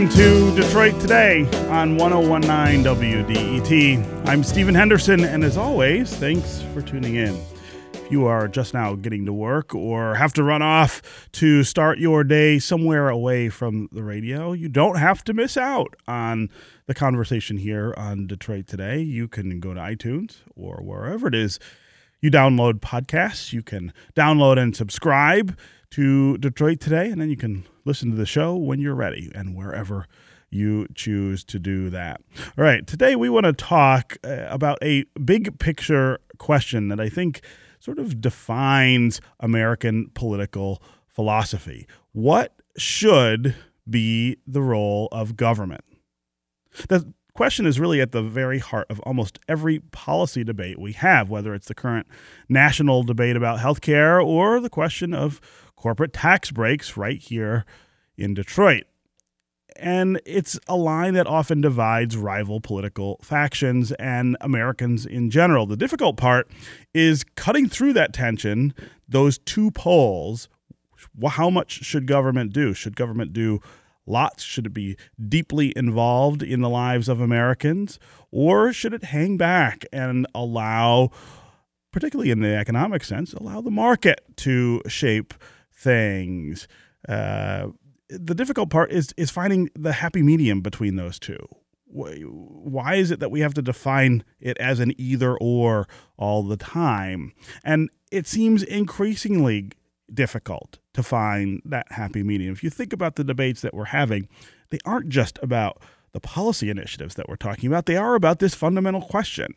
Welcome to Detroit Today on 1019 WDET. I'm Stephen Henderson, and as always, thanks for tuning in. If you are just now getting to work or have to run off to start your day somewhere away from the radio, you don't have to miss out on the conversation here on Detroit Today. You can go to iTunes or wherever it is you download podcasts. You can download and subscribe to Detroit Today, and then you can listen to the show when you're ready and wherever you choose to do that. All right, today we want to talk uh, about a big picture question that I think sort of defines American political philosophy. What should be the role of government? The question is really at the very heart of almost every policy debate we have, whether it's the current national debate about healthcare or the question of corporate tax breaks right here in Detroit. And it's a line that often divides rival political factions and Americans in general. The difficult part is cutting through that tension, those two poles. How much should government do? Should government do lots? Should it be deeply involved in the lives of Americans? Or should it hang back and allow, particularly in the economic sense, allow the market to shape things? Uh, the difficult part is is finding the happy medium between those two. Why is it that we have to define it as an either or all the time? And it seems increasingly difficult to find that happy medium. If you think about the debates that we're having, they aren't just about the policy initiatives that we're talking about, they are about this fundamental question.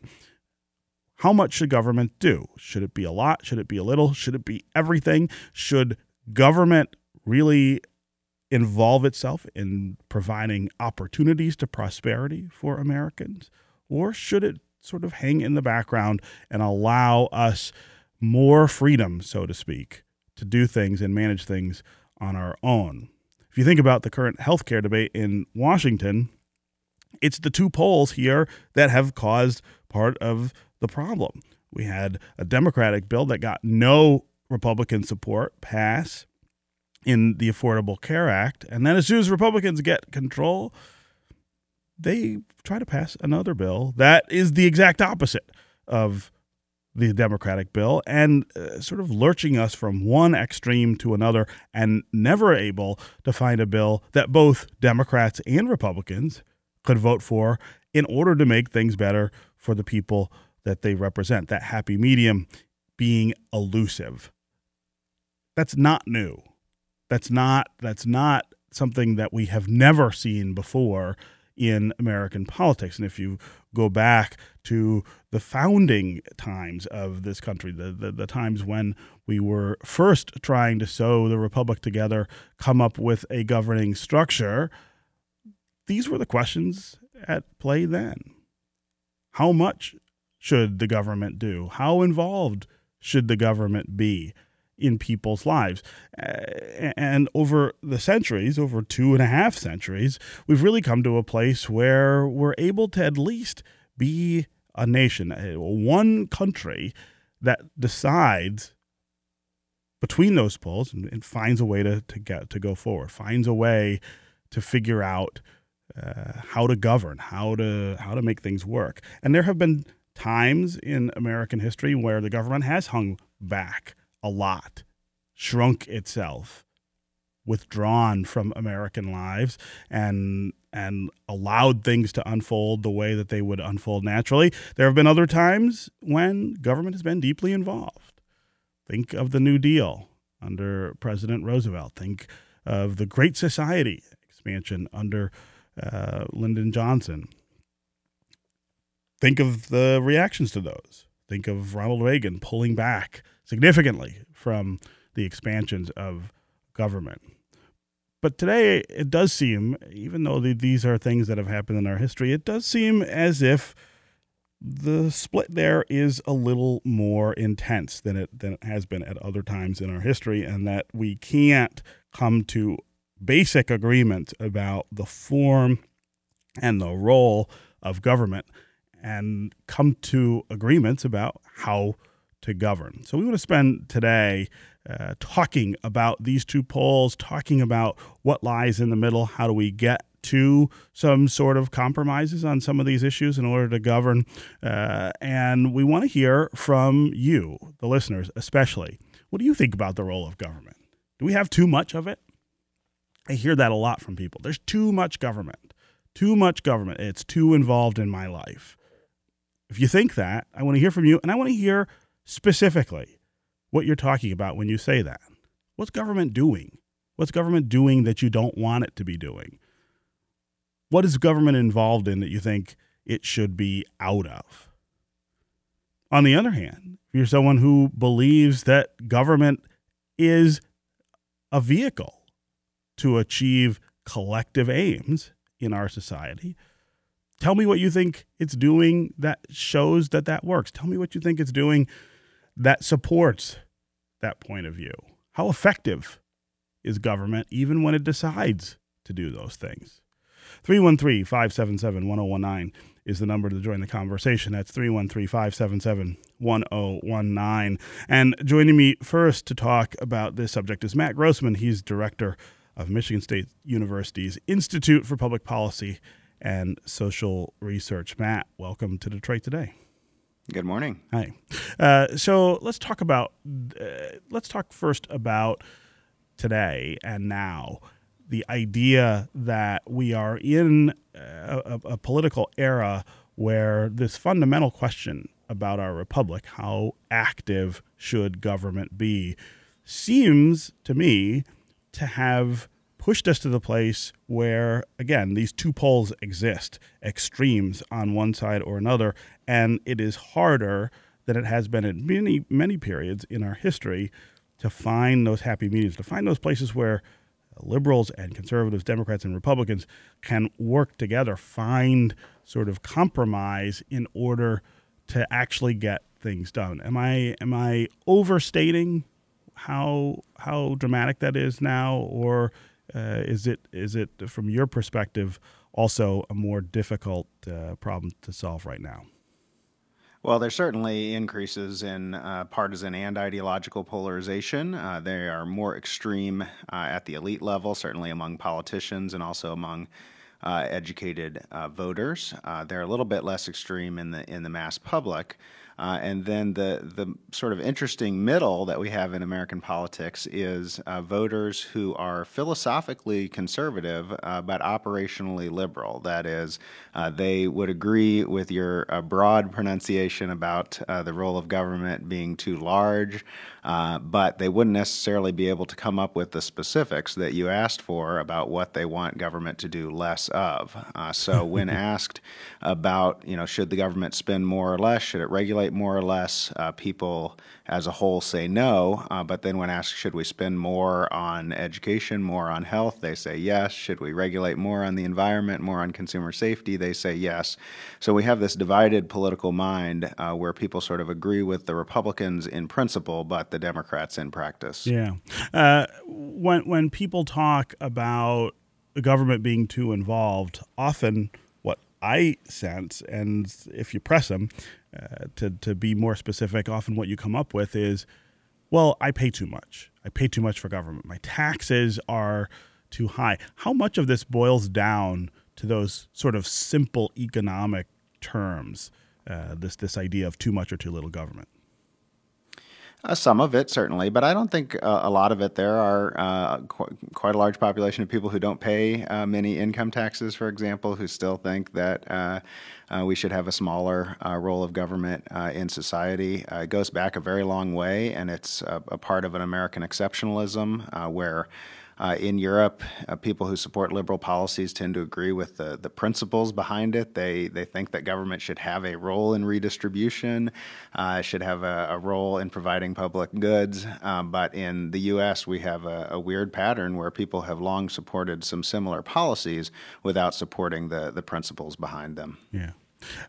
How much should government do? Should it be a lot? Should it be a little? Should it be everything? Should government really involve itself in providing opportunities to prosperity for Americans? Or should it sort of hang in the background and allow us more freedom, so to speak, to do things and manage things on our own. If you think about the current healthcare debate in Washington, it's the two poles here that have caused part of the problem. We had a Democratic bill that got no Republican support pass in the Affordable Care Act. And then as soon as Republicans get control, they try to pass another bill that is the exact opposite of the Democratic bill and uh, sort of lurching us from one extreme to another and never able to find a bill that both Democrats and Republicans could vote for in order to make things better for the people that they represent. That happy medium being elusive. That's not new. That's not that's not something that we have never seen before in American politics. And if you go back to the founding times of this country, the, the, the, times when we were first trying to sew the republic together, come up with a governing structure, these were the questions at play then. How much should the government do? How involved should the government be? In people's lives. and over the centuries, over two and a half centuries, we've really come to a place where we're able to at least be a nation, one country that decides between those poles and, finds a way to, to get to go forward, finds a way to figure out uh, how to govern, how to how to make things work. And there have been times in American history where the government has hung back a lot, shrunk itself, withdrawn from American lives, and and allowed things to unfold the way that they would unfold naturally. There have been other times when government has been deeply involved. Think of the New Deal under President Roosevelt. Think of the Great Society expansion under uh, Lyndon Johnson. Think of the reactions to those. Think of Ronald Reagan pulling back significantly from the expansions of government. But today, it does seem, even though these are things that have happened in our history, it does seem as if the split there is a little more intense than it than it has been at other times in our history, and that we can't come to basic agreement about the form and the role of government and come to agreements about how to govern. So we want to spend today uh, talking about these two poles, talking about what lies in the middle, how do we get to some sort of compromises on some of these issues in order to govern. Uh, and we want to hear from you, the listeners, especially. What do you think about the role of government? Do we have too much of it? I hear that a lot from people. There's too much government, too much government. It's too involved in my life. If you think that, I want to hear from you, and I want to hear specifically what you're talking about when you say that. What's government doing? What's government doing that you don't want it to be doing? What is government involved in that you think it should be out of? On the other hand, if you're someone who believes that government is a vehicle to achieve collective aims in our society, tell me what you think it's doing that shows that that works. Tell me what you think it's doing that supports that point of view. How effective is government even when it decides to do those things? 313 577 1019 is the number to join the conversation. That's 313 577 1019. And joining me first to talk about this subject is Matt Grossmann. He's director of Michigan State University's Institute for Public Policy and Social Research. Matt, welcome to Detroit Today. Good morning. Hi. Uh, so let's talk about uh, let's talk first about today and now. The idea that we are in a, a political era where this fundamental question about our republic, how active should government be, seems to me to have pushed us to the place where, again, these two poles exist extremes on one side or another. And it is harder than it has been in many, many periods in our history to find those happy mediums, to find those places where liberals and conservatives, Democrats and Republicans can work together, find sort of compromise in order to actually get things done. Am I am I overstating how how dramatic that is now, or uh, is it is it from your perspective also a more difficult uh, problem to solve right now? Well, there's certainly increases in uh, partisan and ideological polarization. Uh, they are more extreme uh, at the elite level, certainly among politicians and also among uh, educated uh, voters. Uh, they're a little bit less extreme in the in the mass public. Uh, and then the the sort of interesting middle that we have in American politics is uh, voters who are philosophically conservative uh, but operationally liberal. That is, uh, they would agree with your uh, broad pronunciation about uh, the role of government being too large, but they wouldn't necessarily be able to come up with the specifics that you asked for about what they want government to do less of. so when asked about, you know, should the government spend more or less, should it regulate more or less. Uh, people as a whole say no, uh, but then when asked, should we spend more on education, more on health, they say yes. Should we regulate more on the environment, more on consumer safety, they say yes. So we have this divided political mind uh, where people sort of agree with the Republicans in principle, but the Democrats in practice. Yeah. Uh, when, when people talk about the government being too involved, often what I sense, and if you press them, uh, to, to be more specific, often what you come up with is, well, I pay too much. I pay too much for government. My taxes are too high. How much of this boils down to those sort of simple economic terms? Uh, this this idea of too much or too little government. Uh, some of it, certainly, but I don't think uh, a lot of it. There are uh, qu- quite a large population of people who don't pay uh, many income taxes, for example, who still think that uh, uh, we should have a smaller role of government in society. it goes back a very long way, and it's a, a part of an American exceptionalism where uh, in Europe, uh, people who support liberal policies tend to agree with the, the principles behind it. They, they think that government should have a role in redistribution, uh, should have a, a, role in providing public goods. Um, but in the U.S., we have a, a, weird pattern where people have long supported some similar policies without supporting the, the principles behind them. Yeah.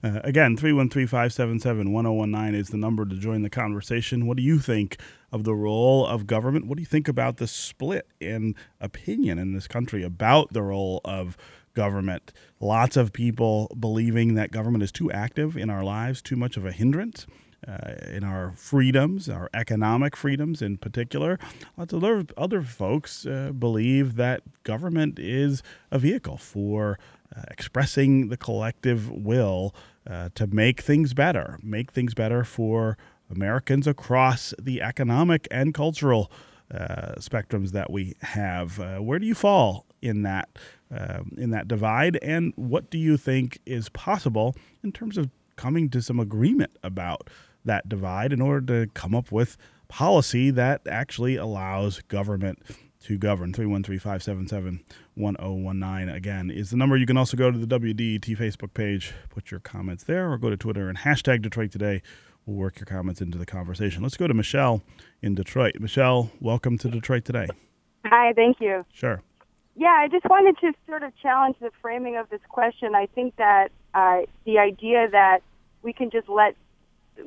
Uh, again, 313 577 1019 is the number to join the conversation. What do you think of the role of government? What do you think about the split in opinion in this country about the role of government? Lots of people believing that government is too active in our lives, too much of a hindrance. uh, in our freedoms, our economic freedoms in particular. Lots of other, other folks uh, believe that government is a vehicle for uh, expressing the collective will uh, to make things better, make things better for Americans across the economic and cultural uh, spectrums that we have. Uh, where do you fall in that um, in that divide, and what do you think is possible in terms of coming to some agreement about that divide in order to come up with policy that actually allows government to govern. 313-577-1019 again is the number. You can also go to the WDET Facebook page, put your comments there, or go to Twitter and hashtag Detroit Today. We'll work your comments into the conversation. Let's go to Michelle in Detroit. Michelle, welcome to Detroit Today. Hi, thank you. Sure. Yeah, I just wanted to sort of challenge the framing of this question. I think that uh, the idea that we can just let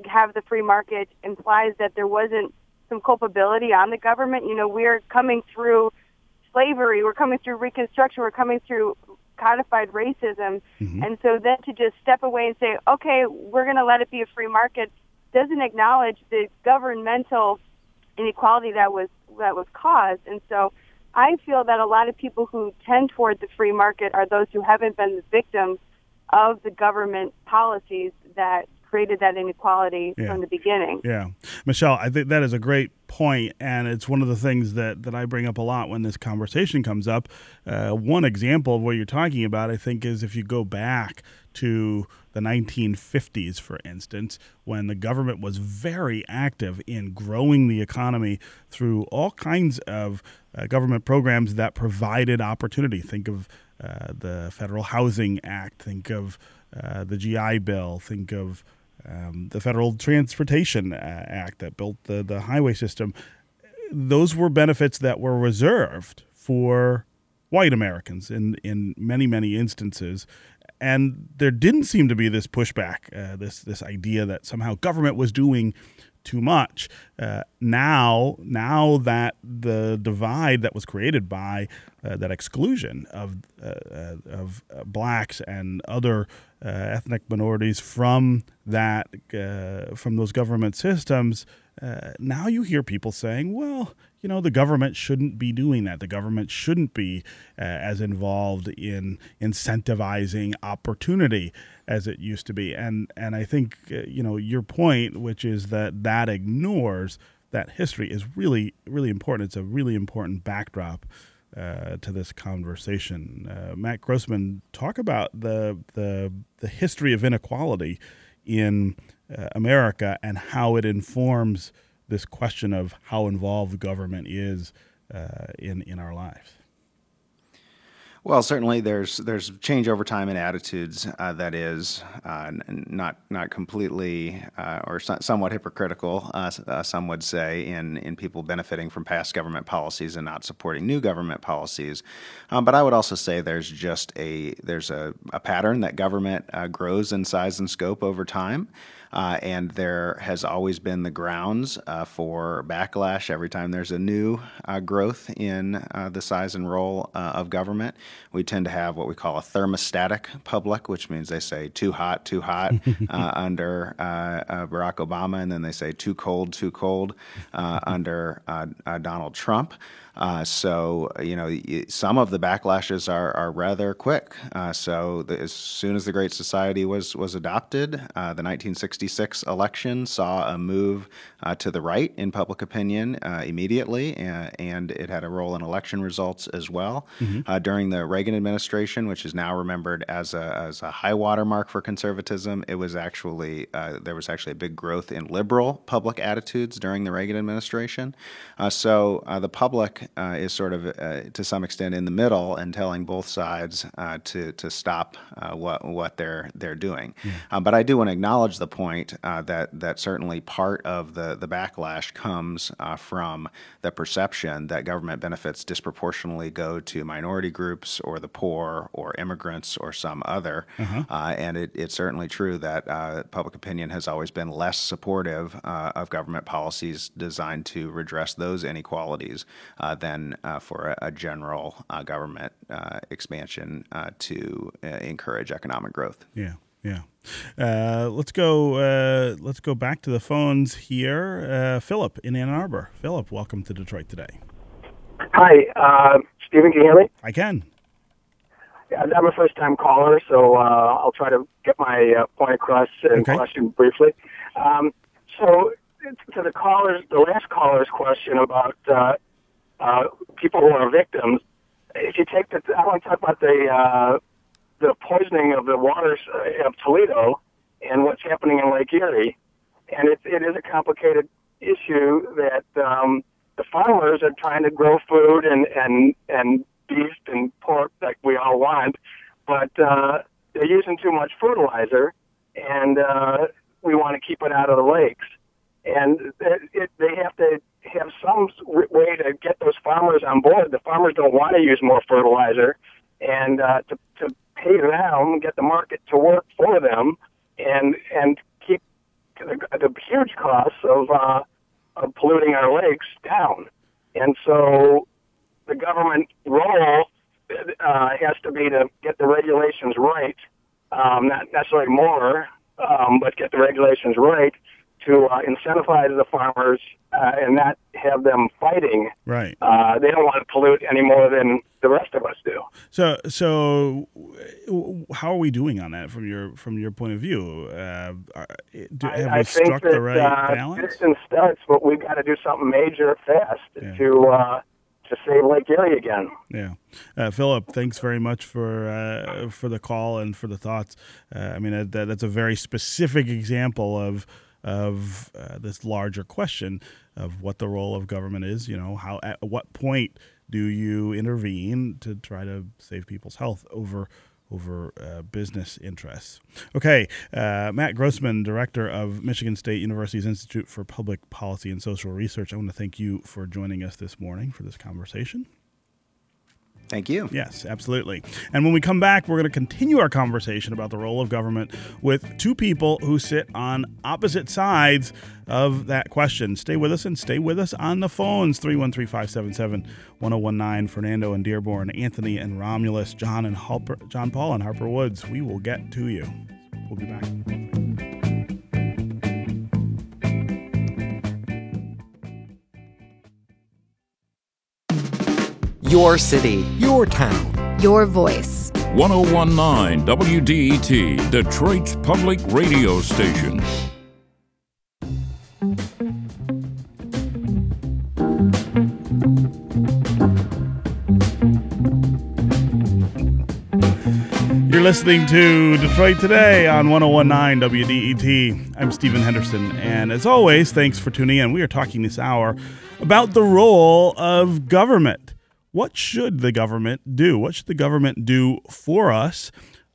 have the free market implies that there wasn't some culpability on the government. You know, we're coming through slavery, we're coming through Reconstruction, we're coming through codified racism, mm-hmm. and so then to just step away and say, okay, we're going to let it be a free market, doesn't acknowledge the governmental inequality that was that was caused, and so. I feel that a lot of people who tend toward the free market are those who haven't been the victims of the government policies that created that inequality yeah. from the beginning. Yeah. Michelle, I think that is a great point, and it's one of the things that, that I bring up a lot when this conversation comes up. Uh, one example of what you're talking about, I think, is if you go back to the 1950s, for instance, when the government was very active in growing the economy through all kinds of uh, government programs that provided opportunity. Think of uh, the Federal Housing Act, think of uh, the GI Bill, think of um, the Federal Transportation uh, Act that built the, the highway system, those were benefits that were reserved for white Americans in, in many, many instances. And there didn't seem to be this pushback, uh, this, this idea that somehow government was doing too much. Uh, now, now that the divide that was created by uh, that exclusion of uh, uh of uh, blacks and other ethnic minorities from that from those government systems, now you hear people saying, "Well, you know, the government shouldn't be doing that. The government shouldn't be uh, as involved in incentivizing opportunity as it used to be. And and I think uh, you know your point, which is that that ignores that history, is really really important. It's a really important backdrop. Uh, to this conversation, uh, Matt Grossmann, talk about the the the history of inequality in uh, America and how it informs this question of how involved government is uh, in in our lives. Well, certainly there's there's change over time in attitudes uh, that is uh, not not completely uh, or so, somewhat hypocritical. Uh, uh, some would say in in people benefiting from past government policies and not supporting new government policies. Um, but I would also say there's just a there's a, a pattern that government uh, grows in size and scope over time. Uh, and there has always been the grounds uh, for backlash every time there's a new uh, growth in uh, the size and role uh, of government. We tend to have what we call a thermostatic public, which means they say too hot, too hot uh, under Barack Obama, and then they say too cold, too cold under Donald Trump. Uh, so, you know, some of the backlashes are, are rather quick. Uh, so, the, as soon as the Great Society was, was adopted, uh, the 1966 election saw a move uh, to the right in public opinion uh, immediately, and, and, it had a role in election results as well. Mm-hmm. during the Reagan administration, which is now remembered as a, as a high watermark for conservatism, it was actually, there was actually a big growth in liberal public attitudes during the Reagan administration. so, the public uh, is sort of uh, to some extent in the middle and telling both sides uh, to to stop uh, what what they're they're doing. Yeah. Um, but I do want to acknowledge the point uh, that that certainly part of the the backlash comes uh, from the perception that government benefits disproportionately go to minority groups or the poor or immigrants or some other. Uh-huh. and it, it's certainly true that public opinion has always been less supportive of government policies designed to redress those inequalities than uh, for a, a general uh, government uh, expansion to encourage economic growth. Yeah. Yeah. Uh, let's go. Uh, let's go back to the phones here. Uh, Philip in Ann Arbor. Philip, welcome to Detroit today. Hi, uh, Stephen. Can you hear me? I can. Yeah, I'm a first-time caller, so uh, I'll try to get my uh, point across and Okay. question briefly. Um, so, to the callers, the last caller's question about uh, people who are victims. If you take the, I want to talk about the uh, the poisoning of the waters uh, of Toledo and what's happening in Lake Erie, and it, it is a complicated issue that um, the farmers are trying to grow food and and and beef and pork like we all want, but uh, they're using too much fertilizer, and uh, we want to keep it out of the lakes. And it, it, they have to have some way to get those farmers on board. The farmers don't want to use more fertilizer, and uh, to to pay them, get the market to work for them, and and keep the, the huge costs of uh, of polluting our lakes down. And so the government role uh, has to be to get the regulations right, um, not necessarily more, um, but get the regulations right to uh, incentivize the farmers uh, and not have them fighting. Right. Uh, they don't want to pollute any more than the rest of us do. So, so how are we doing on that from your from your point of view? Uh, do, have I we think struck that the right uh, balance? distance starts, but we've got to do something major fast Yeah. to uh, to save Lake Erie again. Yeah, uh, Philip, thanks very much for uh, for the call and for the thoughts. Uh, I mean, that, that's a very specific example of of uh, this larger question of what the role of government is. You know, how at what point do you intervene to try to save people's health over over uh, business interests. Okay, uh, Matt Grossmann, director of Michigan State University's Institute for Public Policy and Social Research. I want to thank you for joining us this morning for this conversation. Thank you. Yes, absolutely. And when we come back, we're going to continue our conversation about the role of government with two people who sit on opposite sides of that question. Stay with us and stay with us on the phones 313 577 1019. Fernando and Dearborn, Anthony and Romulus, John and Harper, John Paul and Harper Woods. We will get to you. We'll be back. Your city, Your town. Your voice. 1019 WDET, Detroit's public radio station. You're listening to Detroit Today on 1019 WDET. I'm Stephen Henderson, and as always, thanks for tuning in. We are talking this hour about the role of government. What should the government do? What should the government do for us?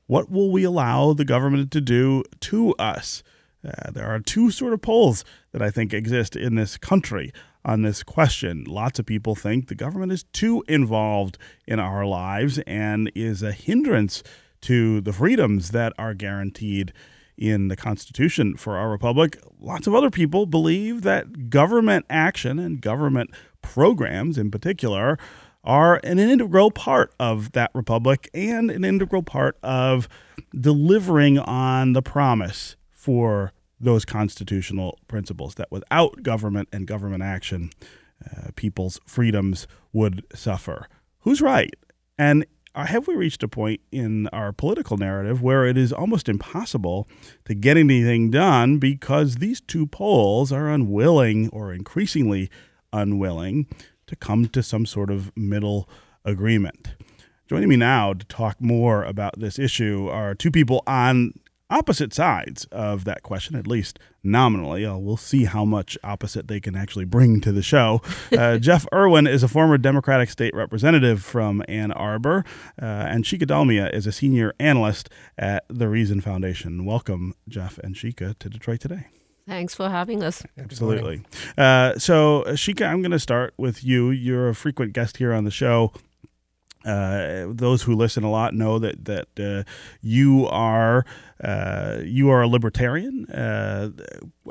What will we allow the government to do to us? Uh, there are two sort of poles that I think exist in this country on this question. Lots of people think the government is too involved in our lives and is a hindrance to the freedoms that are guaranteed in the Constitution for our republic. Lots of other people believe that government action and government programs in particular are an integral part of that republic and an integral part of delivering on the promise for those constitutional principles that without government and government action, uh, people's freedoms would suffer. Who's right? And uh, have we reached a point in our political narrative where it is almost impossible to get anything done because these two poles are unwilling or increasingly unwilling to come to some sort of middle agreement? Joining me now to talk more about this issue are two people on opposite sides of that question, at least nominally. Uh, we'll see how much opposite they can actually bring to the show. Uh, Jeff Irwin is a former Democratic state representative from Ann Arbor, uh, and Shikha Dalmia is a senior analyst at the Reason Foundation. Welcome, Jeff and Shikha, to Detroit Today. Thanks for having us. Absolutely. Uh, so, Shikha, I'm going to start with you. You're a frequent guest here on the show. Uh, those who listen a lot know that that uh, you are uh, you are a libertarian. Uh,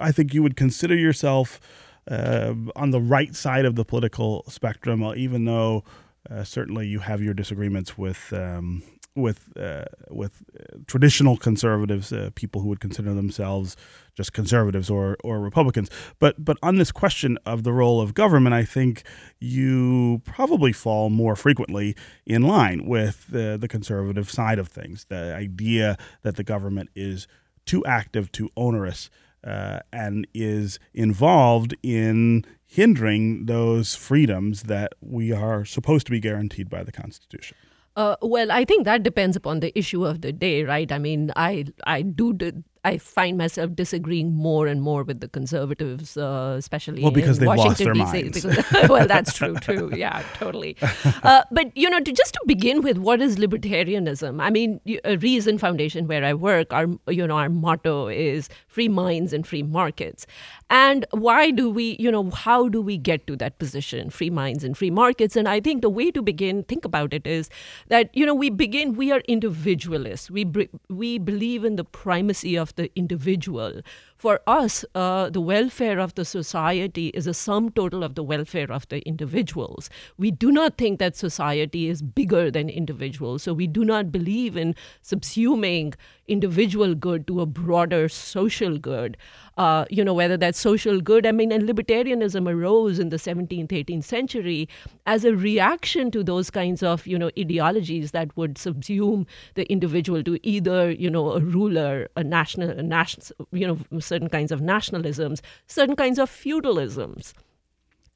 I think you would consider yourself uh, on the right side of the political spectrum, even though certainly you have your disagreements with um, with uh, with uh, traditional conservatives, uh, people who would consider themselves just conservatives or or Republicans. But but on this question of the role of government, I think you probably fall more frequently in line with the the conservative side of things. The idea that the government is too active, too onerous, uh, and is involved in hindering those freedoms that we are supposed to be guaranteed by the Constitution. Uh, well, I think that depends upon the issue of the day, right? I mean, I I do I find myself disagreeing more and more with the conservatives, uh, especially well because in they've Washington lost their DC. minds. Because, well, that's true too. Yeah, totally. Uh, but you know, to just to begin with, what is libertarianism? I mean, a Reason Foundation, where I work, our you know our motto is free minds and free markets. And why do we, you know, how do we get to that position, free minds and free markets? And I think the way to begin, think about it, is that you know we begin. We are individualists. We we believe in the primacy of the individual. For us, uh, the welfare of the society is a sum total of the welfare of the individuals. We do not think that society is bigger than individuals. So we do not believe in subsuming individual good to a broader social good. Uh, you know, whether that's social good. I mean, and libertarianism arose in the 17th, 18th century as a reaction to those kinds of, you know, ideologies that would subsume the individual to either, you know, a ruler, a national, a national, you know, certain kinds of nationalisms, certain kinds of feudalisms.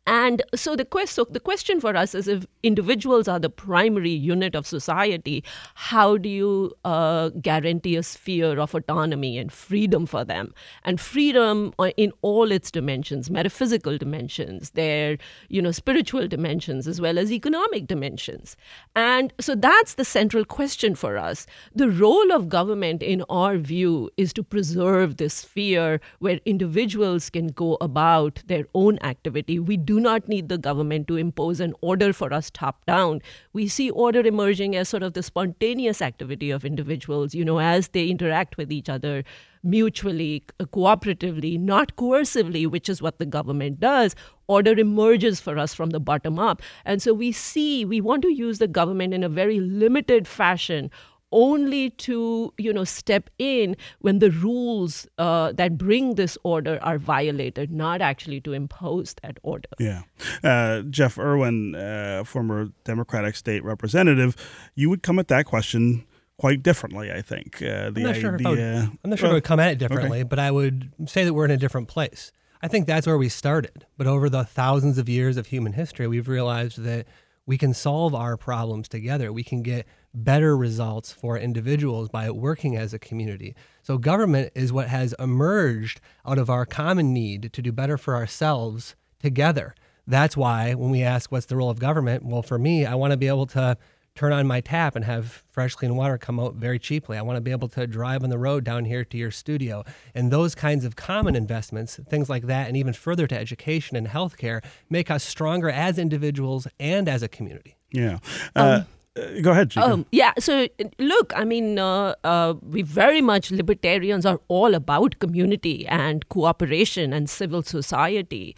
And so the, quest, so the question for us is if individuals are the primary unit of society, how do you uh, guarantee a sphere of autonomy and freedom for them? And freedom uh, in all its dimensions, metaphysical dimensions, their you know spiritual dimensions, as well as economic dimensions. And so that's the central question for us. The role of government, in our view, is to preserve this sphere where individuals can go about their own activity. We do not need the government to impose an order for us top down. We see order emerging as sort of the spontaneous activity of individuals, you know, as they interact with each other mutually, cooperatively, not coercively, which is what the government does. Order emerges for us from the bottom up. And so we see, we want to use the government in a very limited fashion only to you know step in when the rules uh, that bring this order are violated, not actually to impose that order. Yeah, uh, Jeff Irwin, uh, former Democratic state representative, you would come at that question quite differently. I think uh, the I'm not sure idea. I would, I'm not sure well, I would come at it differently, okay. but I would say that we're in a different place. I think that's where we started. But over the thousands of years of human history, we've realized that we can solve our problems together. We can get better results for individuals by working as a community. So, government is what has emerged out of our common need to do better for ourselves together. That's why when we ask what's the role of government, well, for me, I want to be able to turn on my tap and have fresh, clean water come out very cheaply. I want to be able to drive on the road down here to your studio. And those kinds of common investments, things like that, and even further to education and healthcare, make us stronger as individuals and as a community. Yeah. Uh, um, uh, go ahead, Shikha. Um, yeah. So, look, I mean, uh, uh, we very much libertarians are all about community and cooperation and civil society.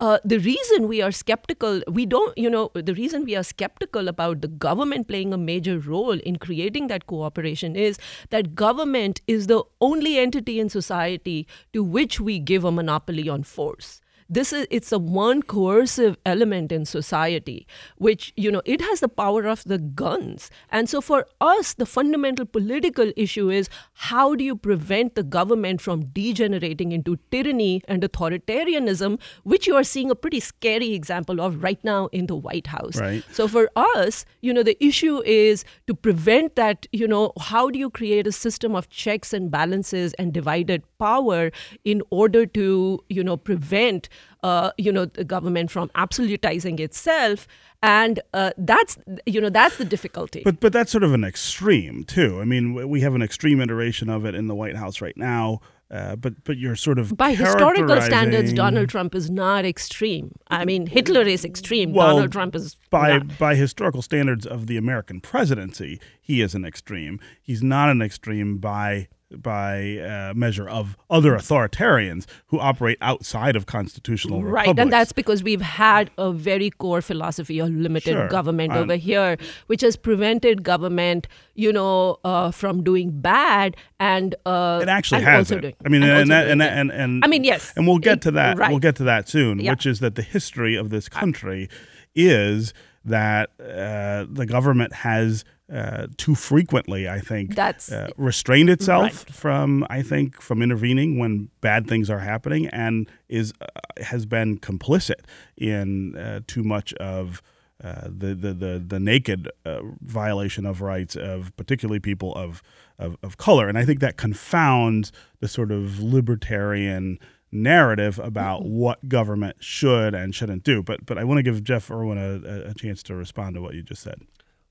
Uh, the reason we are skeptical, we don't, you know, the reason we are skeptical about the government playing a major role in creating that cooperation is that government is the only entity in society to which we give a monopoly on force this is it's a one coercive element in society which you know it has the power of the guns and so for us the fundamental political issue is how do you prevent the government from degenerating into tyranny and authoritarianism which you are seeing a pretty scary example of right now in the white house right. so for us you know the issue is to prevent that you know how do you create a system of checks and balances and divided power in order to you know prevent uh, you know, the government from absolutizing itself. And uh, that's, you know, that's the difficulty. But, but that's sort of an extreme, too. I mean, we have an extreme iteration of it in the White House right now. Uh, but but you're sort of by historical standards, Donald Trump is not extreme. I mean, Hitler is extreme. Well, Donald Trump is by not. by historical standards of the American presidency, he is an extreme. He's not an extreme by by uh, measure of other authoritarians who operate outside of constitutional Right, republics. and that's because we've had a very core philosophy of limited Sure. government Um, over here, which has prevented government, you know, uh, from doing bad and uh, It actually has it. doing- I mean, and and, that, and, and and I mean, yes, and we'll get it- to that. right. We'll get to that soon. Yeah. Which is that the history of this country is that uh, the government has uh, too frequently, I think, That's- uh, restrained itself Right. from, I think, from intervening when bad things are happening, and is uh, has been complicit in uh, too much of. Uh, the, the the the naked uh, violation of rights of particularly people of, of of color, and I think that confounds the sort of libertarian narrative about what government should and shouldn't do. But but I want to give Jeff Irwin a, a chance to respond to what you just said.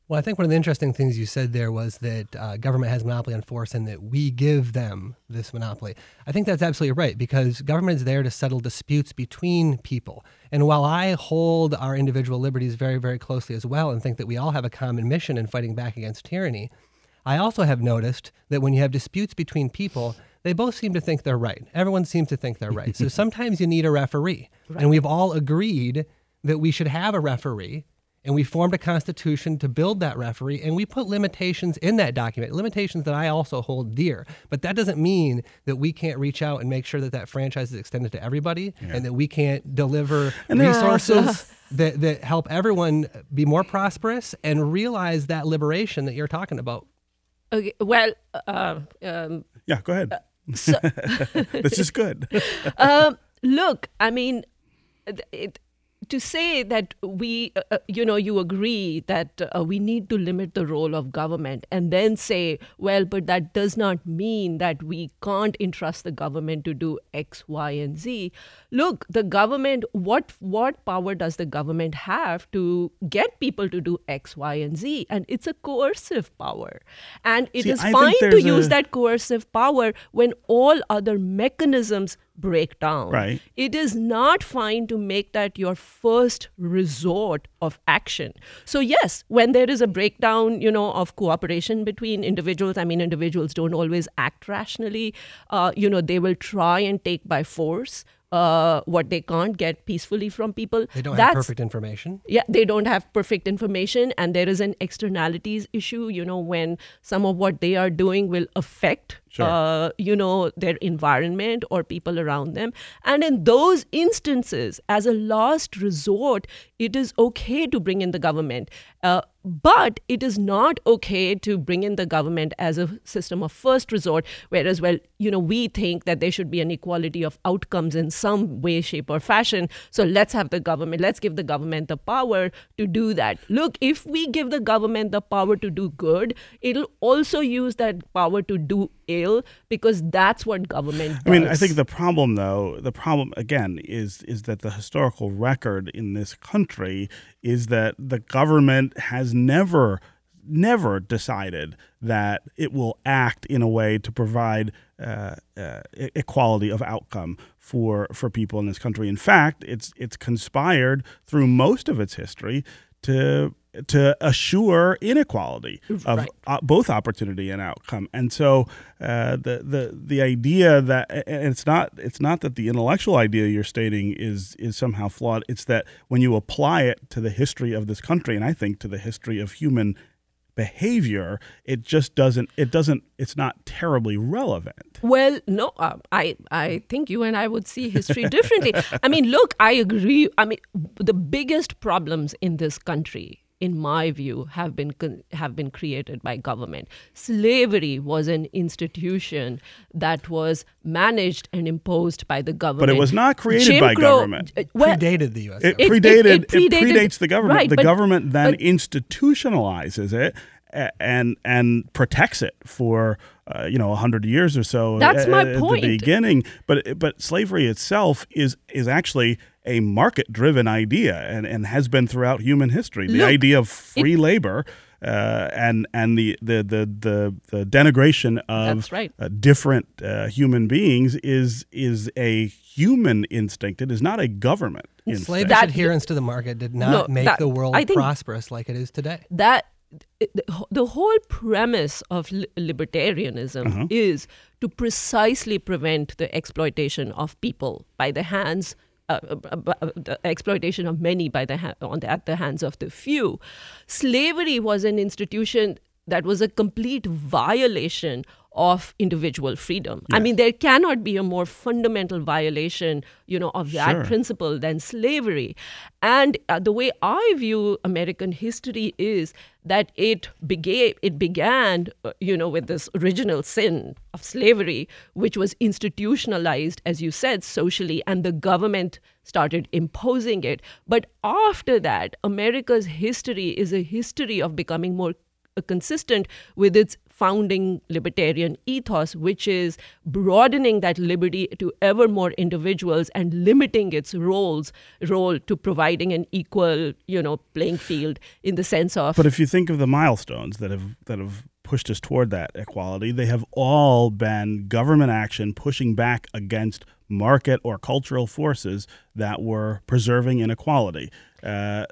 Well, I think one of the interesting things you said there was that uh, government has monopoly on force and that we give them this monopoly. I think that's absolutely right because government is there to settle disputes between people. And while I hold our individual liberties very, very closely as well and think that we all have a common mission in fighting back against tyranny, I also have noticed that when you have disputes between people, they both seem to think they're right. Everyone seems to think they're right. so sometimes you need a referee. And we've all agreed that we should have a referee. And we formed a constitution to build that referee, and we put limitations in that document, limitations that I also hold dear. But that doesn't mean that we can't reach out and make sure that that franchise is extended to everybody, and that we can't deliver And resources that, that help everyone be more prosperous and realize that liberation that you're talking about. Okay, well, uh, um, Yeah, go ahead. so, this is good. um, look, I mean, th- it, to say that we, uh, uh, you know, you agree that uh, we need to limit the role of government and then say, well, but that does not mean that we can't entrust the government to do X, Y, and Z. Look, the government, what what power does the government have to get people to do X, Y, and Z? And it's a coercive power, and it See, is I fine to use a- that coercive power when all other mechanisms break down. Right. It is not fine to make that your first resort of action. So yes, when there is a breakdown, you know, of cooperation between individuals, I mean, individuals don't always act rationally. Uh, you know, they will try and take by force uh, what they can't get peacefully from people. They don't That's- have perfect information. yeah they don't have perfect information and there is an externalities issue you know when some of what they are doing will affect Sure. uh, you know their environment or people around them. And in those instances as a last resort it is okay to bring in the government. Uh, but it is not okay to bring in the government as a system of first resort whereas well you know we think that there should be an equality of outcomes in some way shape or fashion. So let's have the government let's give the government the power to do that. Look if we give the government the power to do good it'll also use that power to do ill because that's what government does I mean, I think the problem, though, the problem again is is that the historical record in this country is that the government has never never decided that it will act in a way to provide uh, uh, equality of outcome for for people in this country. In fact, it's it's conspired through most of its history to to assure inequality of Right. uh, both opportunity and outcome. And so uh, the the the idea that and it's not it's not that the intellectual idea you're stating is is somehow flawed. It's that when you apply it to the history of this country, and I think to the history of human behavior, it just doesn't it doesn't it's not terribly relevant. Well, no, uh, I I think you and I would see history differently. I mean, look, I agree. I mean, the biggest problems in this country, in my view, have been con- have been created by government. Slavery was an institution that was managed and imposed by the government. But it was not created Jim by Crow- government. uh, well, Predated the U.S. It, It- it- predated. it It, predated- predates the government. right, the but- government then but- institutionalizes it and and protects it for uh, you know hundred years or so. That's at, my at point. the beginning, but but slavery itself is is actually a market driven idea and, and has been throughout human history. The Look, idea of free labor. Uh, and and the, the, the, the, the denigration of That's right. uh, different uh, human beings is is a human instinct. It is not a government instinct. Slavish That- adherence to the market did not No, make that- the world prosperous like it is today. that the whole premise of libertarianism uh-huh. is to precisely prevent the exploitation of people by the hands uh, uh, uh, the exploitation of many by the ha- on the, at the hands of the few. Slavery was an institution that was a complete violation of individual freedom. Yes. I mean, there cannot be a more fundamental violation, you know, of that sure. principle than slavery. And uh, the way I view American history is that it began, it began, uh, you know, with this original sin of slavery, which was institutionalized, as you said, socially, and the government started imposing it. But after that, America's history is a history of becoming more uh, consistent with its founding libertarian ethos, which is broadening that liberty to ever more individuals and limiting its roles role to providing an equal, you know, playing field in the sense of. But if you think of the milestones that have that have pushed us toward that equality, they have all been government action pushing back against market or cultural forces that were preserving inequality. Uh,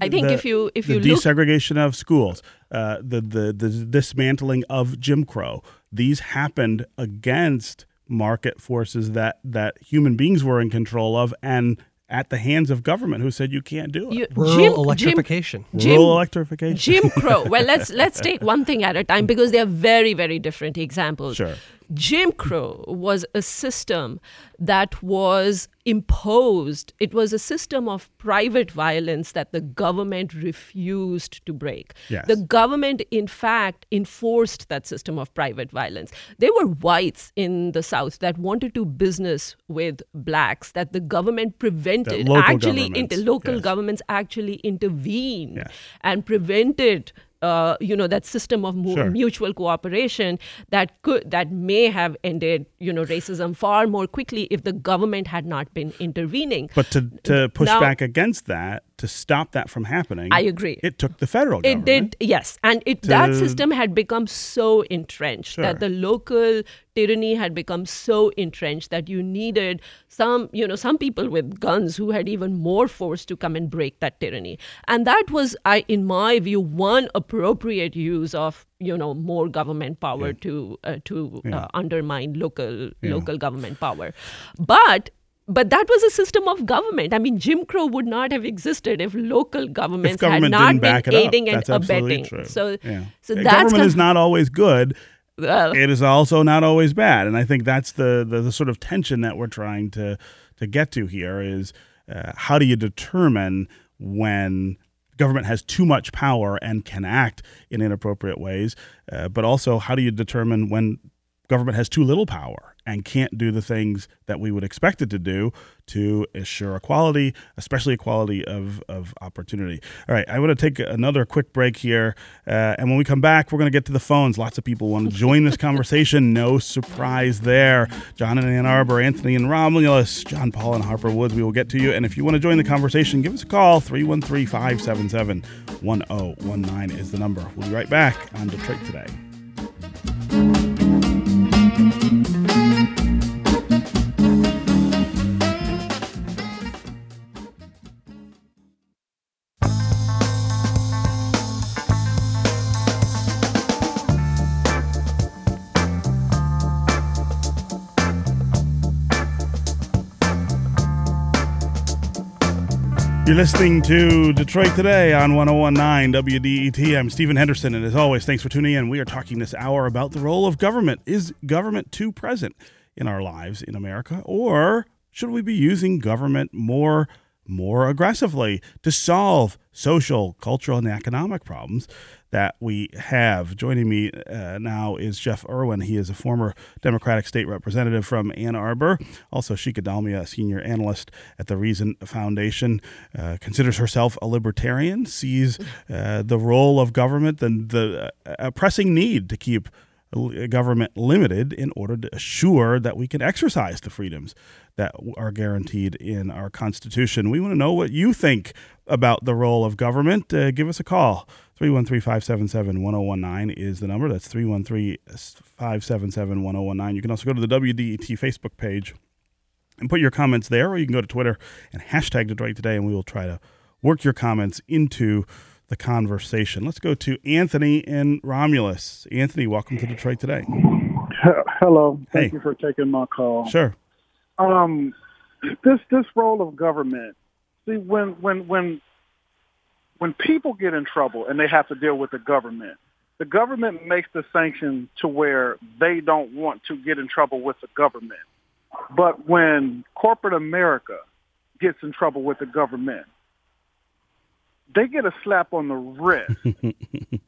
I think the, if you if the you desegregation look... of schools, uh, the, the the dismantling of Jim Crow, these happened against market forces that that human beings were in control of and at the hands of government who said you can't do it. You, Rural Jim, electrification. Jim, Rural electrification. Jim Crow. Well, let's let's take one thing at a time because they are very very different examples. Sure. Jim Crow was a system that was imposed. It was a system of private violence that the government refused to break. Yes. The government, in fact, enforced that system of private violence. There were whites in the South that wanted to business with blacks that the government prevented. actually, in, local yes. governments actually intervened yes. and prevented uh, you know that system of mu- sure. mutual cooperation that could that may have ended you know racism far more quickly if the government had not been intervening. But to to push now, back against that, to stop that from happening, I agree. It took the federal government. It did, yes, and it that system had become so entrenched sure. that the local tyranny had become so entrenched that you needed some, you know, some people with guns who had even more force to come and break that tyranny. And that was, I, in my view, one appropriate use of, you know, more government power yeah. to uh, to yeah. uh, undermine local yeah. local government power. But but that was a system of government. I mean, Jim Crow would not have existed if local governments if government had not been aiding and abetting. True. So, yeah. so that's government is not always good. Uh, it is also not always bad, and I think that's the, the, the sort of tension that we're trying to to get to here is uh, how do you determine when government has too much power and can act in inappropriate ways, uh, but also how do you determine when government has too little power and can't do the things that we would expect it to do to assure equality, especially equality of, of opportunity. All right, I want to take another quick break here. Uh, and when we come back, we're going to get to the phones. Lots of people want to join this conversation. No surprise there. John in Ann Arbor, Anthony in Romulus, John Paul in Harper Woods. We will get to you. And if you want to join the conversation, give us a call. 313 577 1019 is the number. We'll be right back on Detroit Today. You're listening to Detroit Today on 1019 WDET. I'm Stephen Henderson, and as always, thanks for tuning in. We are talking this hour about the role of government. Is government too present in our lives in America, or should we be using government more? more aggressively to solve social, cultural, and economic problems that we have. Joining me uh, now is Jeff Irwin. He is a former Democratic state representative from Ann Arbor. Also, Shikha Dalmia, a senior analyst at the Reason Foundation, uh, considers herself a libertarian, sees uh, the role of government and the uh, pressing need to keep government limited in order to assure that we can exercise the freedoms that are guaranteed in our Constitution. We want to know what you think about the role of government. Uh, give us a call. 313 577 1019 is the number. That's 313 577 1019. You can also go to the WDET Facebook page and put your comments there, or you can go to Twitter and hashtag Detroit Today, and we will try to work your comments into the conversation. Let's go to Anthony and Romulus. Anthony, welcome to Detroit today. Hello. Thank Hey. you for taking my call. Sure. Um, this this role of government. See, when when when when people get in trouble and they have to deal with the government, the government makes the sanction to where they don't want to get in trouble with the government. But when corporate America gets in trouble with the government, they get a slap on the wrist.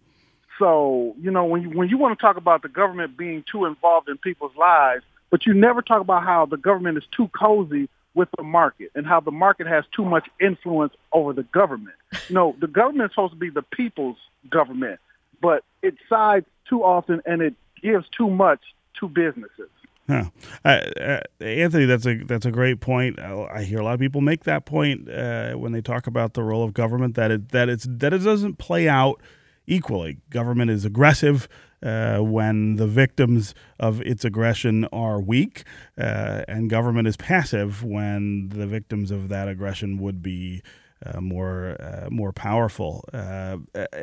So, you know, when you, when you want to talk about the government being too involved in people's lives, but you never talk about how the government is too cozy with the market and how the market has too much influence over the government. No, the government is supposed to be the people's government, but it sides too often and it gives too much to businesses. Huh. Uh, uh, Anthony, that's a that's a great point. Uh, I hear a lot of people make that point uh, when they talk about the role of government that it that it's that it doesn't play out equally. Government is aggressive uh, when the victims of its aggression are weak, uh, and government is passive when the victims of that aggression would be uh, more uh, more powerful. Uh,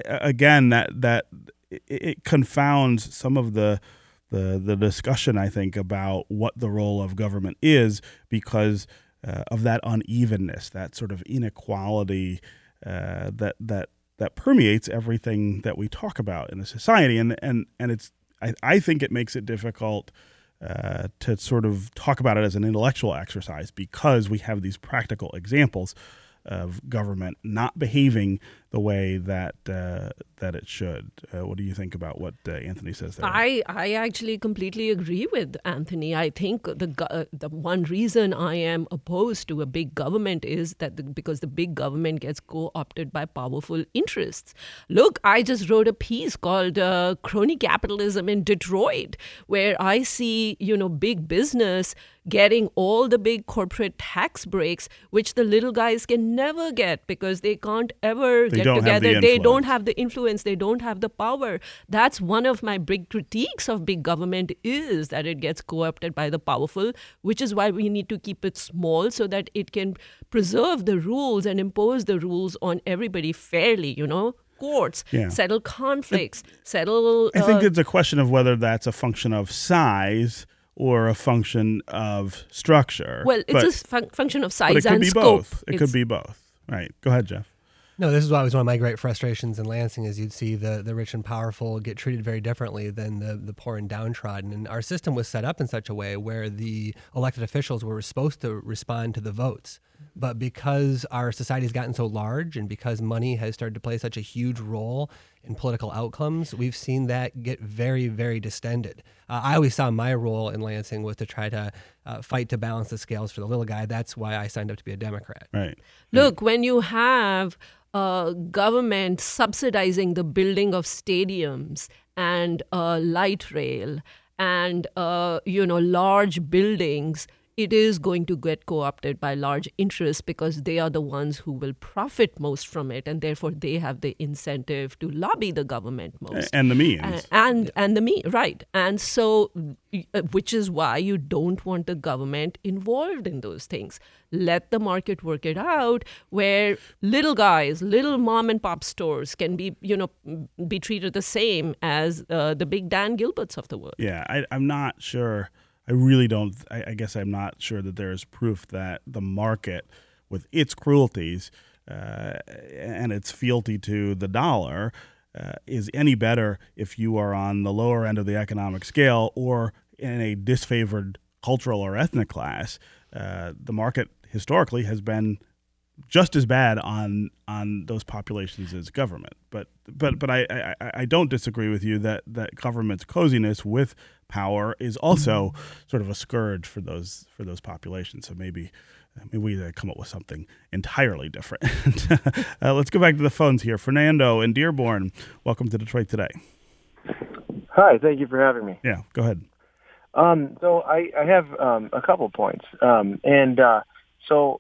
again, that that it, it confounds some of the the the discussion I think about what the role of government is because uh, of that unevenness, that sort of inequality uh, that that that permeates everything that we talk about in a society, and and and it's I, I think it makes it difficult. Uh, to sort of talk about it as an intellectual exercise because we have these practical examples of government not behaving the way that uh, that it should. Uh, what do you think about what uh, Anthony says there? I, I actually completely agree with Anthony. I think the uh, the one reason I am opposed to a big government is that the, because the big government gets co-opted by powerful interests. Look, I just wrote a piece called uh, "Crony Capitalism in Detroit," where I see you know big business getting all the big corporate tax breaks, which the little guys can never get because they can't ever They get have the together. They don't have the influence. They don't have the power. That's one of my big critiques of big government is that it gets co-opted by the powerful, which is why we need to keep it small so that it can preserve the rules and impose the rules on everybody fairly. You know. Courts Yeah. settle conflicts, settle. I think uh, it's a question of whether that's a function of size or a function of structure. well, it's but, a fun- function of size it could and be scope. both. It It's- could be both. Right. Go ahead, Jeff. No, this is always one of my great frustrations in Lansing is you'd see the, the rich and powerful get treated very differently than the, the poor and downtrodden. And our system was set up in such a way where the elected officials were supposed to respond to the votes. But because our society has gotten so large and because money has started to play such a huge role in political outcomes, we've seen that get very, very distended. Uh, I always saw my role in Lansing was to try to uh, fight to balance the scales for the little guy. That's why I signed up to be a Democrat. Right. Look, when you have uh, government subsidizing the building of stadiums and uh, light rail and uh, you know large buildings, it is going to get co-opted by large interests because they are the ones who will profit most from it, and therefore they have the incentive to lobby the government most And the means. and and, and the me right and so uh, which is why you don't want the government involved in those things let the market work it out where little guys little mom and pop stores can be you know be treated the same as uh, the big dan gilberts of the world Yeah, I, I'm not sure. I really don't. I, I guess I'm not sure that there is proof that the market, with its cruelties uh, and its fealty to the dollar, uh, is any better if you are on the lower end of the economic scale or in a disfavored cultural or ethnic class. Uh, the market historically has been just as bad on on those populations as government. But but but I, I, I don't disagree with you that that government's coziness with power is also sort of a scourge for those for those populations. So maybe. Maybe we come up with something entirely different. uh, let's go back to the phones here. Fernando in Dearborn, welcome to Detroit today. Hi, thank you for having me. Yeah, go ahead. Um, so I, I have um, a couple points, um, and uh, so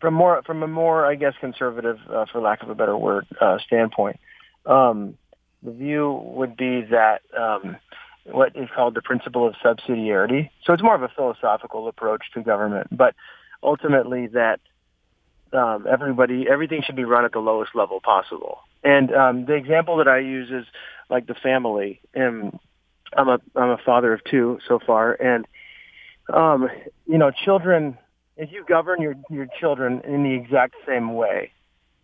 from more from a more I guess conservative, uh, for lack of a better word, uh, standpoint, um, the view would be that um, what is called the principle of subsidiarity. So it's more of a philosophical approach to government, but ultimately that um, everybody everything should be run at the lowest level possible, and um, the example that I use is like the family. And I'm a I'm a father of two so far, and um, you know, children. If you govern your your children in the exact same way,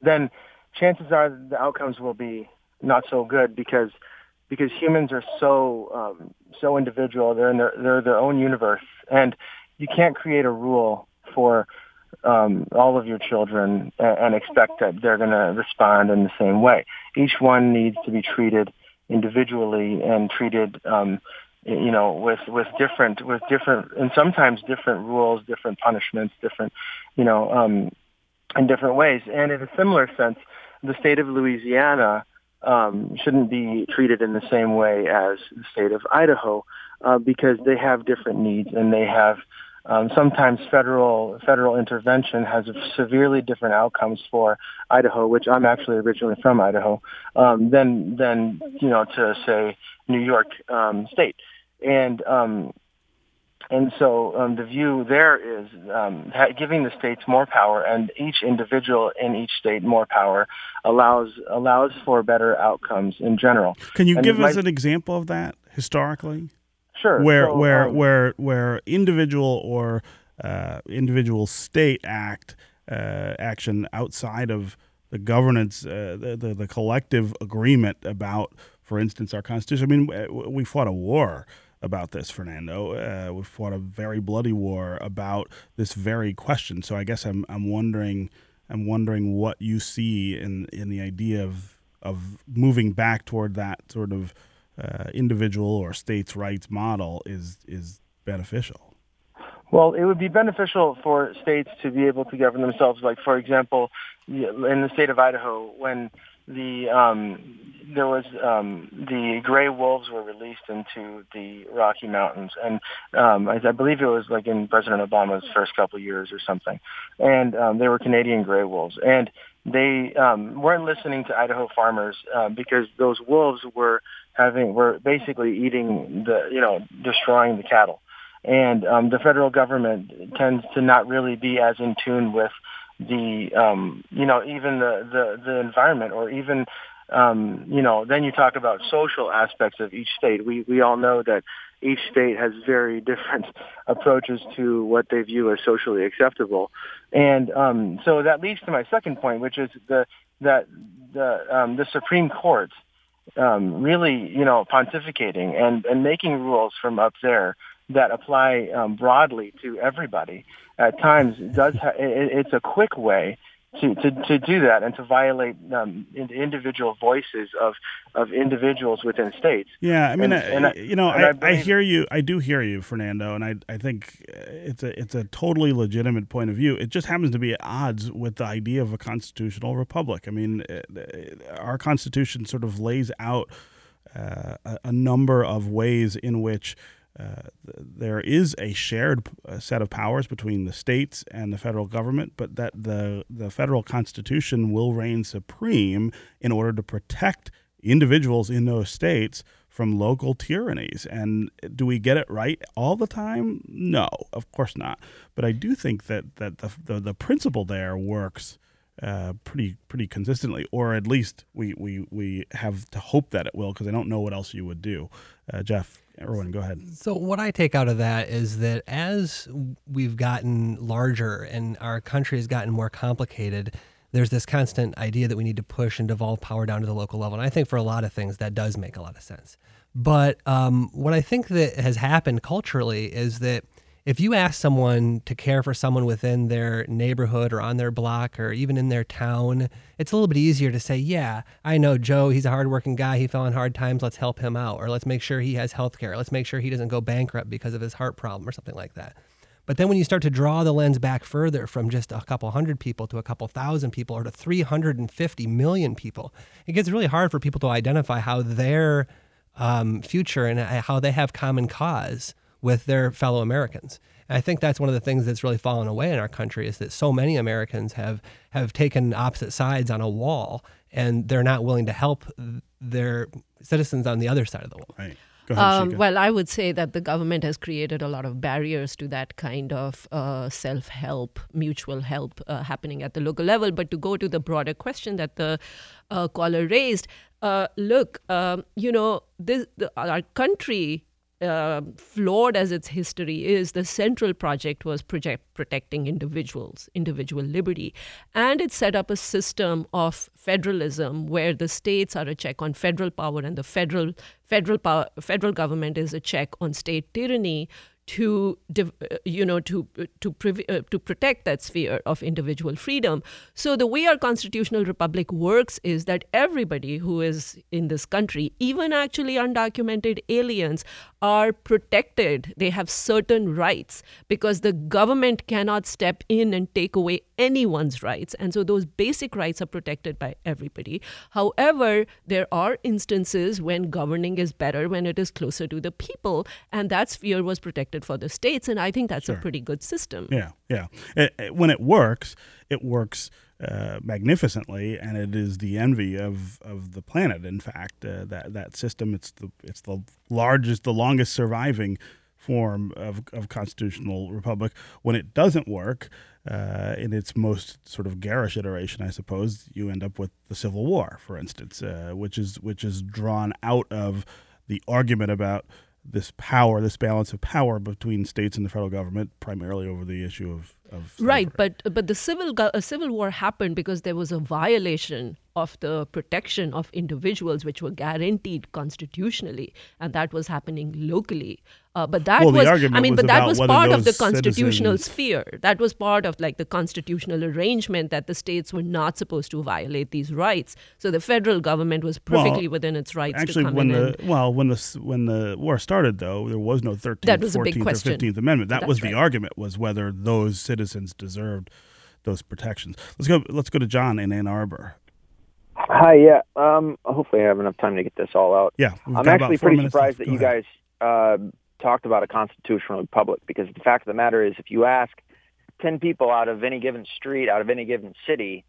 then chances are the outcomes will be not so good because because humans are so um, so individual. They're in their they're their own universe, and you can't create a rule for um, all of your children and, and expect that they're going to respond in the same way. Each one needs to be treated individually and treated, um, you know, with with different with different and sometimes different rules, different punishments, different, you know, um, in different ways. And in a similar sense, the state of Louisiana um, shouldn't be treated in the same way as the state of Idaho uh, because they have different needs and they have um, sometimes federal federal intervention has severely different outcomes for Idaho, which I'm actually originally from Idaho, um, than than you know to say New York um, State, and um, and so um, the view there is um, giving the states more power and each individual in each state more power allows allows for better outcomes in general. Can you and give us might, an example of that historically? Sure. Where so, where um, where where individual or uh, individual state act uh, action outside of the governance, uh, the, the, the collective agreement about, for instance, our constitution. I mean, we fought a war about this, Fernando. Uh, we fought a very bloody war about this very question. So I guess I'm I'm wondering I'm wondering what you see in in the idea of of moving back toward that sort of uh, individual or states' rights model is is beneficial. Well, it would be beneficial for states to be able to govern themselves. Like, for example, in the state of Idaho, when the um, there was um, the gray wolves were released into the Rocky Mountains, and um, I, I believe it was like in President Obama's first couple of years or something, and um, they were Canadian gray wolves, and they um, weren't listening to Idaho farmers uh, because those wolves were having were basically eating the you know destroying the cattle, and um, the federal government tends to not really be as in tune with the um, you know even the, the the environment or even um, you know then you talk about social aspects of each state. We we all know that each state has very different approaches to what they view as socially acceptable, and um, so that leads to my second point, which is the that the um, the Supreme Court um, really you know pontificating and and making rules from up there that apply um, broadly to everybody at times does ha- it, it's a quick way to, to, to do that and to violate um, individual voices of of individuals within states. Yeah, I mean, And- I, and I- you know, I, I hear you. I do hear you, Fernando, and I I think it's a it's a totally legitimate point of view. It just happens to be at odds with the idea of a constitutional republic. I mean, uh, our constitution sort of lays out uh, a, a number of ways in which. Uh, th- there is a shared uh, set of powers between the states and the federal government, but that the the federal constitution will reign supreme in order to protect individuals in those states from local tyrannies. And do we get it right all the time? No, of course not. But I do think that that the the, the principle there works. Uh, pretty pretty consistently, or at least we, we, we have to hope that it will, because I don't know what else you would do. Uh, Jeff, Irwin, go ahead. So, what I take out of that is that as we've gotten larger and our country has gotten more complicated, there's this constant idea that we need to push and devolve power down to the local level. And I think for a lot of things, that does make a lot of sense. But um, what I think that has happened culturally is that if you ask someone to care for someone within their neighborhood or on their block or even in their town, it's a little bit easier to say, Yeah, I know Joe, he's a hardworking guy. He fell in hard times. Let's help him out. Or let's make sure he has health care. Let's make sure he doesn't go bankrupt because of his heart problem or something like that. But then when you start to draw the lens back further from just a couple hundred people to a couple thousand people or to 350 million people, it gets really hard for people to identify how their um, future and how they have common cause with their fellow Americans. And I think that's one of the things that's really fallen away in our country is that so many Americans have have taken opposite sides on a wall and they're not willing to help their citizens on the other side of the wall. Right. Ahead, um, well, I would say that the government has created a lot of barriers to that kind of uh, self help, mutual help uh, happening at the local level. But to go to the broader question that the uh, caller raised, uh, look, um, you know, this, the, our country uh, flawed as its history is, the central project was project protecting individuals, individual liberty. And it set up a system of federalism where the states are a check on federal power and the federal federal power, federal government is a check on state tyranny to uh, you know to uh, to uh, to protect that sphere of individual freedom. So the way our constitutional republic works is that everybody who is in this country even actually undocumented aliens are protected. They have certain rights because the government cannot step in and take away anyone's rights. And so those basic rights are protected by everybody. However there are instances when governing is better when it is closer to the people and that sphere was protected for the states, and I think that's sure. a pretty good system. Yeah, yeah. It, it, when it works, it works uh, magnificently, and it is the envy of, of the planet. In fact, uh, that that system it's the it's the largest, the longest surviving form of, of constitutional republic. When it doesn't work, uh, in its most sort of garish iteration, I suppose, you end up with the Civil War, for instance, uh, which is which is drawn out of the argument about this power, this balance of power between states and the federal government, primarily over the issue of, of right. But but the civil a uh, civil war happened because there was a violation of the protection of individuals, which were guaranteed constitutionally, and that was happening locally. Uh, but that well, was, I mean, was but that was part of the constitutional citizens... sphere. That was part of like the constitutional arrangement that the states were not supposed to violate these rights. So the federal government was perfectly well, within its rights actually, to come when in. The, well, when the when the war started, though, there was no 13th, that was 14th, or 15th Amendment. That That's was right. the argument was whether those citizens deserved those protections. Let's go. Let's go to John in Ann Arbor. Hi, yeah. Um, hopefully, I have enough time to get this all out. Yeah, I'm actually pretty surprised that you guys uh, talked about a constitutional republic because the fact of the matter is, if you ask ten people out of any given street, out of any given city,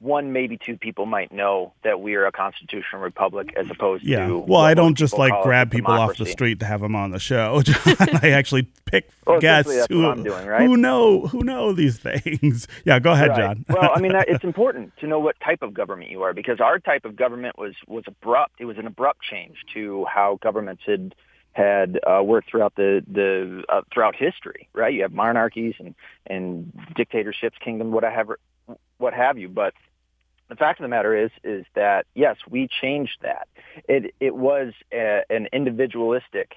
one maybe two people might know that we are a constitutional republic as opposed to. yeah. to. Well, I don't just like grab people off the street to have them on the show. I actually pick well, guests who, I'm doing, right? who know who know these things. yeah, go ahead, right. John. well, I mean, it's important to know what type of government you are because our type of government was was abrupt. It was an abrupt change to how governments had had uh, worked throughout the the uh, throughout history. Right? You have monarchies and and dictatorships, kingdom, whatever, what have you, but the fact of the matter is is that yes, we changed that. It it was a, an individualistic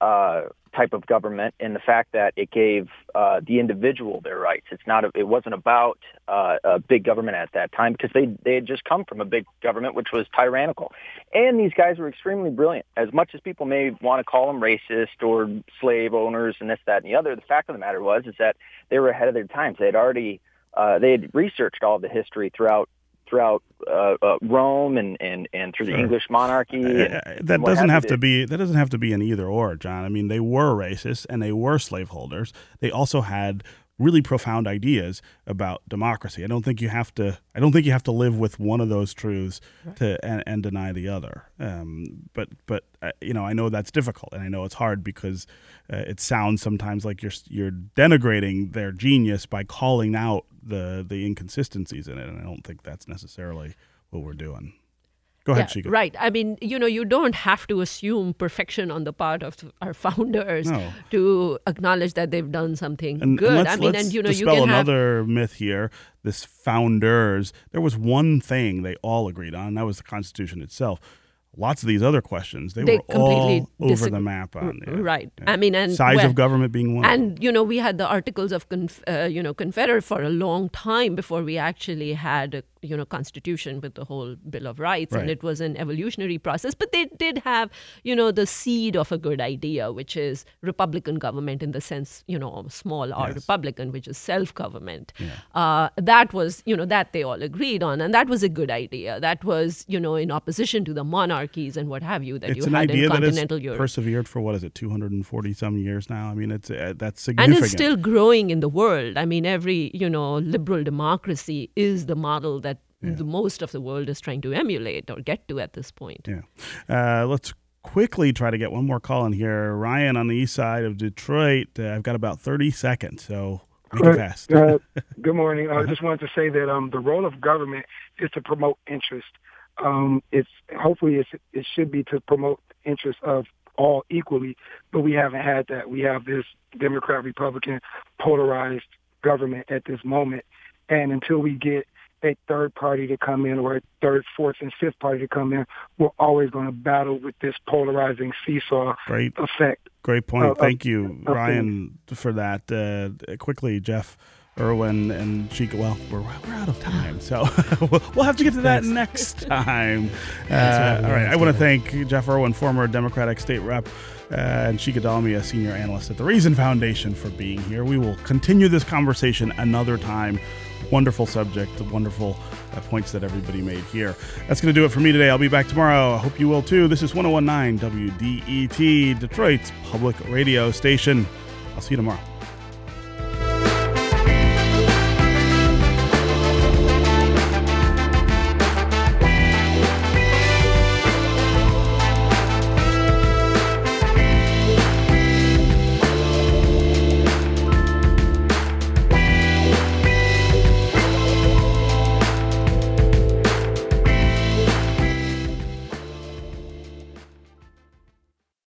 uh, type of government in the fact that it gave uh, the individual their rights. It's not. A, it wasn't about uh, a big government at that time because they they had just come from a big government which was tyrannical, and these guys were extremely brilliant. As much as people may want to call them racist or slave owners and this, that, and the other, the fact of the matter was is that they were ahead of their times. They had already uh, they had researched all the history throughout throughout uh, uh, Rome and, and, and through Sure. the English monarchy. And, Uh, that what doesn't have to be that doesn't have to be an either or, John. I mean, they were racist and they were slaveholders. They also had really profound ideas about democracy. I don't think you have to. I don't think you have to live with one of those truths to and, and deny the other. Um, but but uh, you know, I know that's difficult, and I know it's hard because uh, it sounds sometimes like you're you're denigrating their genius by calling out the the inconsistencies in it, and I don't think that's necessarily what we're doing. Go ahead, yeah, Shikha. Right. I mean, you know, you don't have to assume perfection on the part of our founders No. to acknowledge that they've done something And, good. and I mean, and you know, you can have another myth here. This founders, there was one thing they all agreed on, and that was the Constitution itself. Lots of these other questions, they, They were completely all over the map on yeah, right. yeah. I mean, and size well- of government being one. And you know, we had the Articles of Conf- uh, you know Confederate for a long time before we actually had a you know Constitution with the whole Bill of Rights, and it was an evolutionary process. But they did have you know the seed of a good idea, which is Republican government in the sense you know small R Yes. Republican, which is self government. Uh, that was you know that they all agreed on, and that was a good idea. That was you know in opposition to the monarchies and what have you that it's you an had idea in that has continental Europe. persevered for what is it, 240 some years now? I mean, it's uh, that's significant and it's still growing in the world. I mean, every you know liberal democracy is the model that the most of the world is trying to emulate or get to at this point. Yeah. Uh, let's quickly try to get one more call in here. Ryan on the east side of Detroit. Uh, I've got about 30 seconds, so make it fast. uh, good morning. I just wanted to say that um, the role of government is to promote interest. Um, it's hopefully it's, it should be to promote interest of all equally, but we haven't had that. We have this Democrat Republican polarized government at this moment, and until we get a third party to come in or a third, fourth, and fifth party to come in, we're always going to battle with this polarizing seesaw Great. effect. Great point. Uh, Thank uh, you, uh, Ryan, for that. Uh, quickly, Jeff. Irwin and Shikha. Well, we're, we're out of time, so we'll, have to get to that next time. Uh, all right. I want to thank Jeff Irwin, former Democratic state rep, uh, and Shikha a senior analyst at the Reason Foundation, for being here. We will continue this conversation another time. Wonderful subject, the wonderful uh, points that everybody made here. That's going to do it for me today. I'll be back tomorrow. I hope you will too. This is 1019 WDET, Detroit's public radio station. I'll see you tomorrow.